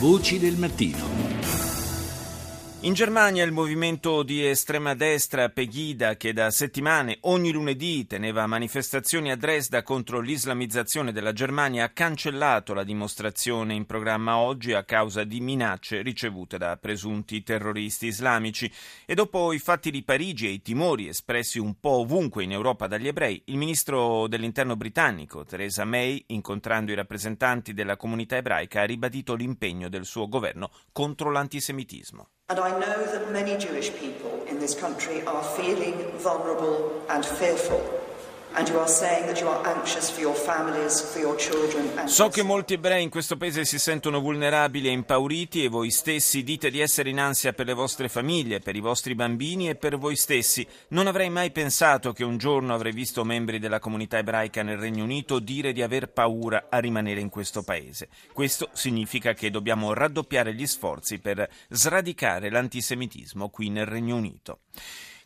Voci del mattino. In Germania il movimento di estrema destra Pegida, che da settimane ogni lunedì teneva manifestazioni a Dresda contro l'islamizzazione della Germania, ha cancellato la dimostrazione in programma oggi a causa di minacce ricevute da presunti terroristi islamici. E dopo i fatti di Parigi e i timori espressi un po' ovunque in Europa dagli ebrei, il ministro dell'interno britannico Theresa May, incontrando i rappresentanti della comunità ebraica, ha ribadito l'impegno del suo governo contro l'antisemitismo. And I know that many Jewish people in this country are feeling vulnerable and fearful. So che molti ebrei in questo paese si sentono vulnerabili e impauriti e voi stessi dite di essere in ansia per le vostre famiglie, per i vostri bambini e per voi stessi. Non avrei mai pensato che un giorno avrei visto membri della comunità ebraica nel Regno Unito dire di aver paura a rimanere in questo paese. Questo significa che dobbiamo raddoppiare gli sforzi per sradicare l'antisemitismo qui nel Regno Unito.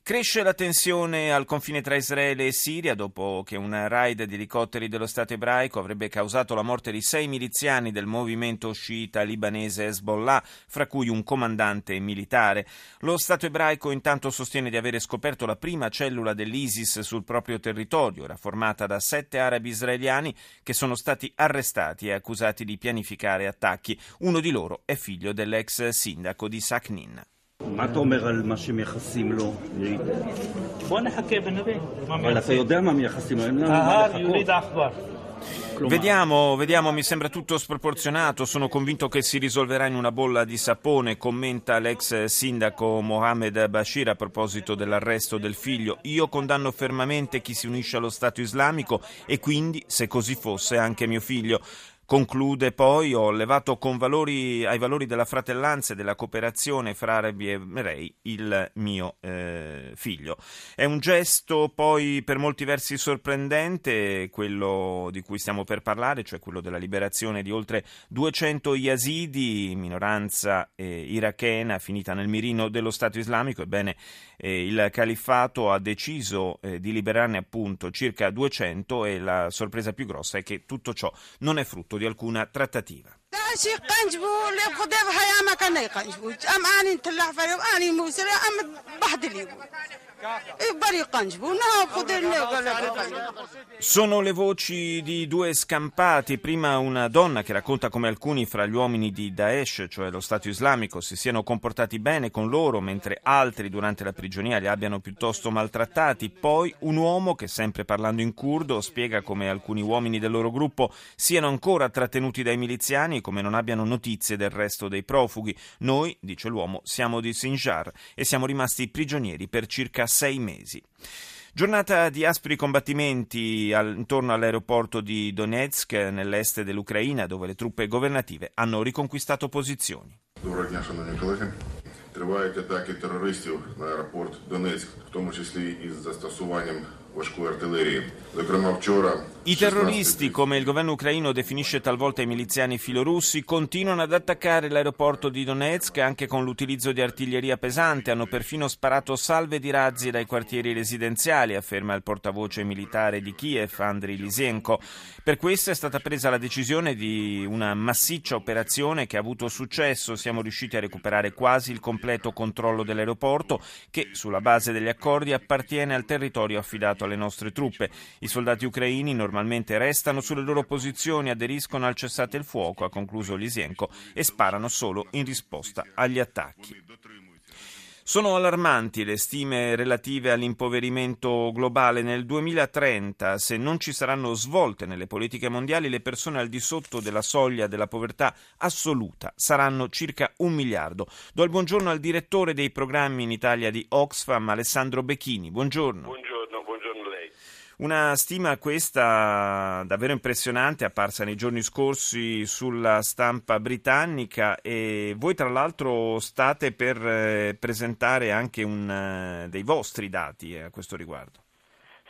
Cresce la tensione al confine tra Israele e Siria dopo che un raid di elicotteri dello Stato ebraico avrebbe causato la morte di sei miliziani del movimento sciita libanese Hezbollah, fra cui un comandante militare. Lo Stato ebraico intanto sostiene di avere scoperto la prima cellula dell'ISIS sul proprio territorio, era formata da sette arabi israeliani che sono stati arrestati e accusati di pianificare attacchi. Uno di loro è figlio dell'ex sindaco di Saknin. מה אתה אומר על מה שמייחסים לו? בוא נחכה ונראה. אבל אתה יודע מה מייחסים לו, אין לנו מה לחכות. Vediamo, vediamo, mi sembra tutto sproporzionato, sono convinto che si risolverà in una bolla di sapone, commenta l'ex sindaco Mohamed Bashir a proposito dell'arresto del figlio. Io condanno fermamente chi si unisce allo Stato islamico e quindi, se così fosse, anche mio figlio. Conclude poi, ho levato valori, ai valori della fratellanza e della cooperazione fra arabi e ebrei il mio eh, figlio. È un gesto poi per molti versi sorprendente, quello di cui stiamo per parlare, cioè quello della liberazione di oltre 200 yazidi, minoranza eh, irachena finita nel mirino dello Stato islamico. Ebbene, eh, il califfato ha deciso eh, di liberarne appunto circa 200 e la sorpresa più grossa è che tutto ciò non è frutto di alcuna trattativa. Sono le voci di due scampati, prima una donna che racconta come alcuni fra gli uomini di Daesh, cioè lo Stato islamico, si siano comportati bene con loro, mentre altri durante la prigionia li abbiano piuttosto maltrattati. Poi un uomo che, sempre parlando in curdo, spiega come alcuni uomini del loro gruppo siano ancora trattenuti dai miliziani e come non abbiano notizie del resto dei profughi. Noi, dice l'uomo, siamo di Sinjar e siamo rimasti prigionieri per circa sei mesi. Giornata di aspri combattimenti al, intorno all'aeroporto di Donetsk, nell'est dell'Ucraina, dove le truppe governative hanno riconquistato posizioni. Доброго дня, шановні колеги. Тривають атаки терористів на аеропорт Донецьк, в тому числі із застосуванням важкої артилерії. Зокрема, вчора I terroristi, come il governo ucraino definisce talvolta i miliziani filorussi, continuano ad attaccare l'aeroporto di Donetsk anche con l'utilizzo di artiglieria pesante. Hanno perfino sparato salve di razzi dai quartieri residenziali, afferma il portavoce militare di Kiev, Andriy Lysenko. Per questo è stata presa la decisione di una massiccia operazione che ha avuto successo. Siamo riusciti a recuperare quasi il completo controllo dell'aeroporto che, sulla base degli accordi, appartiene al territorio affidato alle nostre truppe. I soldati ucraini normalmente restano sulle loro posizioni, aderiscono al cessate il fuoco, ha concluso Lisienko, e sparano solo in risposta agli attacchi. Sono allarmanti le stime relative all'impoverimento globale. Nel 2030, se non ci saranno svolte nelle politiche mondiali, le persone al di sotto della soglia della povertà assoluta saranno circa un miliardo. Do il buongiorno al direttore dei programmi in Italia di Oxfam, Alessandro Becchini. Buongiorno. buongiorno. Una stima questa davvero impressionante, apparsa nei giorni scorsi sulla stampa britannica e voi tra l'altro state per eh, presentare anche un, uh, dei vostri dati a questo riguardo.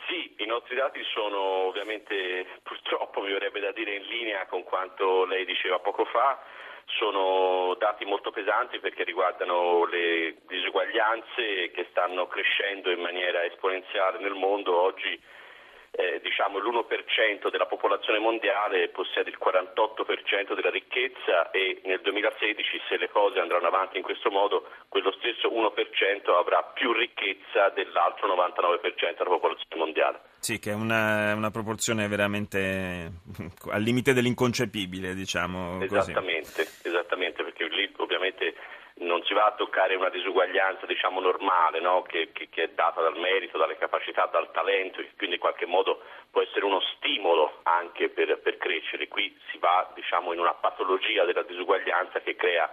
Sì, i nostri dati sono ovviamente purtroppo mi verrebbe da dire in linea con quanto lei diceva poco fa sono dati molto pesanti perché riguardano le disuguaglianze che stanno crescendo in maniera esponenziale nel mondo. Oggi eh, diciamo l'1% della popolazione mondiale possiede il 48% della ricchezza e nel 2016 se le cose andranno avanti in questo modo quello stesso 1% avrà più ricchezza dell'altro 99% della popolazione mondiale. Sì, che è una, una proporzione veramente al limite dell'inconcepibile, diciamo. Esattamente, così. esattamente, perché lì ovviamente non si va a toccare una disuguaglianza diciamo, normale no? che, che, che, è data dal merito, dalle capacità, dal talento e quindi in qualche modo può essere uno stimolo anche per, per crescere. Qui si va diciamo, in una patologia della disuguaglianza che crea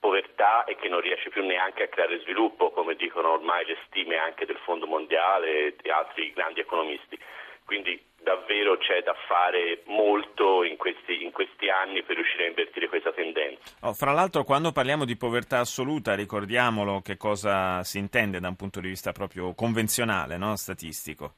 povertà e che non riesce più neanche a creare sviluppo, come dicono ormai le stime anche del Fondo Mondiale e di altri grandi economisti. Quindi davvero c'è da fare molto in questi anni per riuscire a invertire questa tendenza. Oh, fra l'altro quando parliamo di povertà assoluta ricordiamolo che cosa si intende da un punto di vista proprio convenzionale, no? statistico.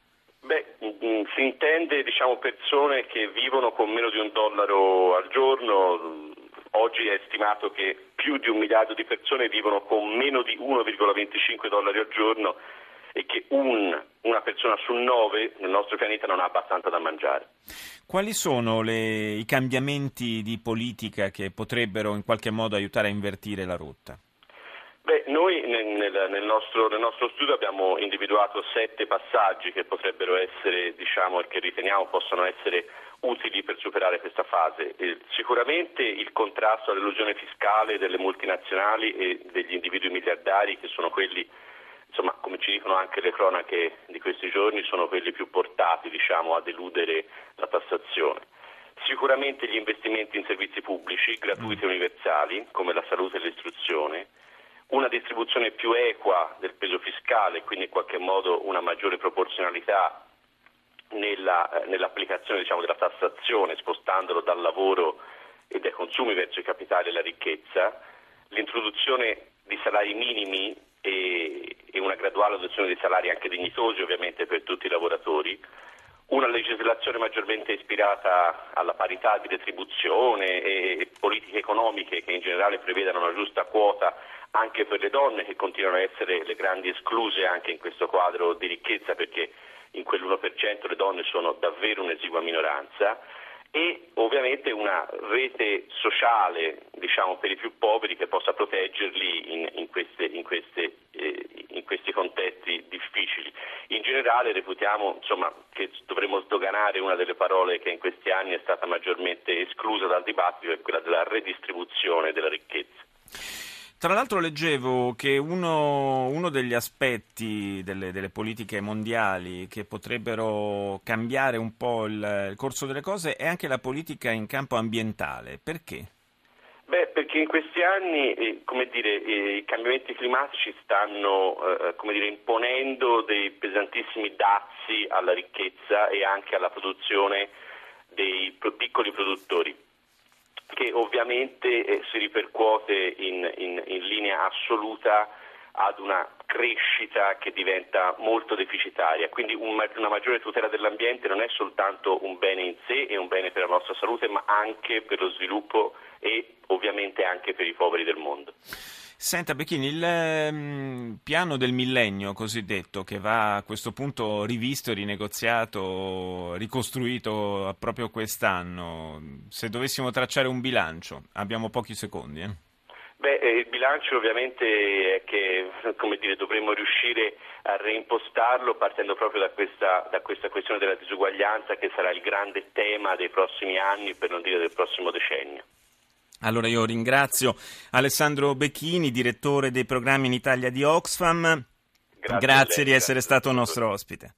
Beh, mm, mm, si intende diciamo, persone che vivono con meno di un dollaro al giorno, oggi è stimato che più di un miliardo di persone vivono con meno di 1,25 dollari al giorno e che un, una persona su nove nel nostro pianeta non ha abbastanza da mangiare. Quali sono le, i cambiamenti di politica che potrebbero in qualche modo aiutare a invertire la rotta? Beh, noi nel, nel, nostro, nel, nostro, studio abbiamo individuato sette passaggi che potrebbero essere, diciamo, e che riteniamo possano essere utili per superare questa fase. Eh, sicuramente il contrasto all'illusione fiscale delle multinazionali e degli individui miliardari che sono quelli insomma, come ci dicono anche le cronache di questi giorni, sono quelli più portati diciamo, ad eludere la tassazione. Sicuramente gli investimenti in servizi pubblici, gratuiti e universali, come la salute e l'istruzione, una distribuzione più equa del peso fiscale, quindi in qualche modo una maggiore proporzionalità nella, eh, nell'applicazione diciamo, della tassazione, spostandolo dal lavoro e dai consumi verso i capitali e la ricchezza, l'introduzione di salari minimi e, e una graduale adozione di salari anche dignitosi ovviamente per tutti i lavoratori, una legislazione maggiormente ispirata alla parità di retribuzione e politiche economiche che in generale prevedano una giusta quota anche per le donne che continuano a essere le grandi escluse anche in questo quadro di ricchezza perché in quell'1% le donne sono davvero un'esigua minoranza e ovviamente una rete sociale diciamo, per i più poveri che possa proteggerli in, in, queste, in, queste, eh, in, questi contesti difficili. In generale reputiamo insomma, che dovremmo sdoganare una delle parole che in questi anni è stata maggiormente esclusa dal dibattito, è quella della redistribuzione della ricchezza. Tra l'altro leggevo che uno, uno degli aspetti delle, delle, politiche mondiali che potrebbero cambiare un po' il, il, corso delle cose è anche la politica in campo ambientale. Perché? Beh, perché in questi anni eh, dire, eh, i cambiamenti climatici stanno eh, dire, imponendo dei pesantissimi dazi alla ricchezza e anche alla produzione dei piccoli produttori che ovviamente eh, si ripercuote in, in, in linea assoluta ad una crescita che diventa molto deficitaria. Quindi un, una maggiore tutela dell'ambiente non è soltanto un bene in sé e un bene per la nostra salute, ma anche per lo sviluppo e ovviamente anche per i poveri del mondo. Senta Becchini, il um, piano del millennio cosiddetto che va a questo punto rivisto, rinegoziato, ricostruito proprio quest'anno, se dovessimo tracciare un bilancio, abbiamo pochi secondi. Eh? Beh, eh, il bilancio ovviamente è che dire, dovremmo riuscire a reimpostarlo partendo proprio da questa, da questa questione della disuguaglianza che sarà il grande tema dei prossimi anni, per non dire del prossimo decennio. Allora io ringrazio Alessandro Becchini, direttore dei programmi in Italia di Oxfam. Grazie, Grazie di essere stato nostro ospite.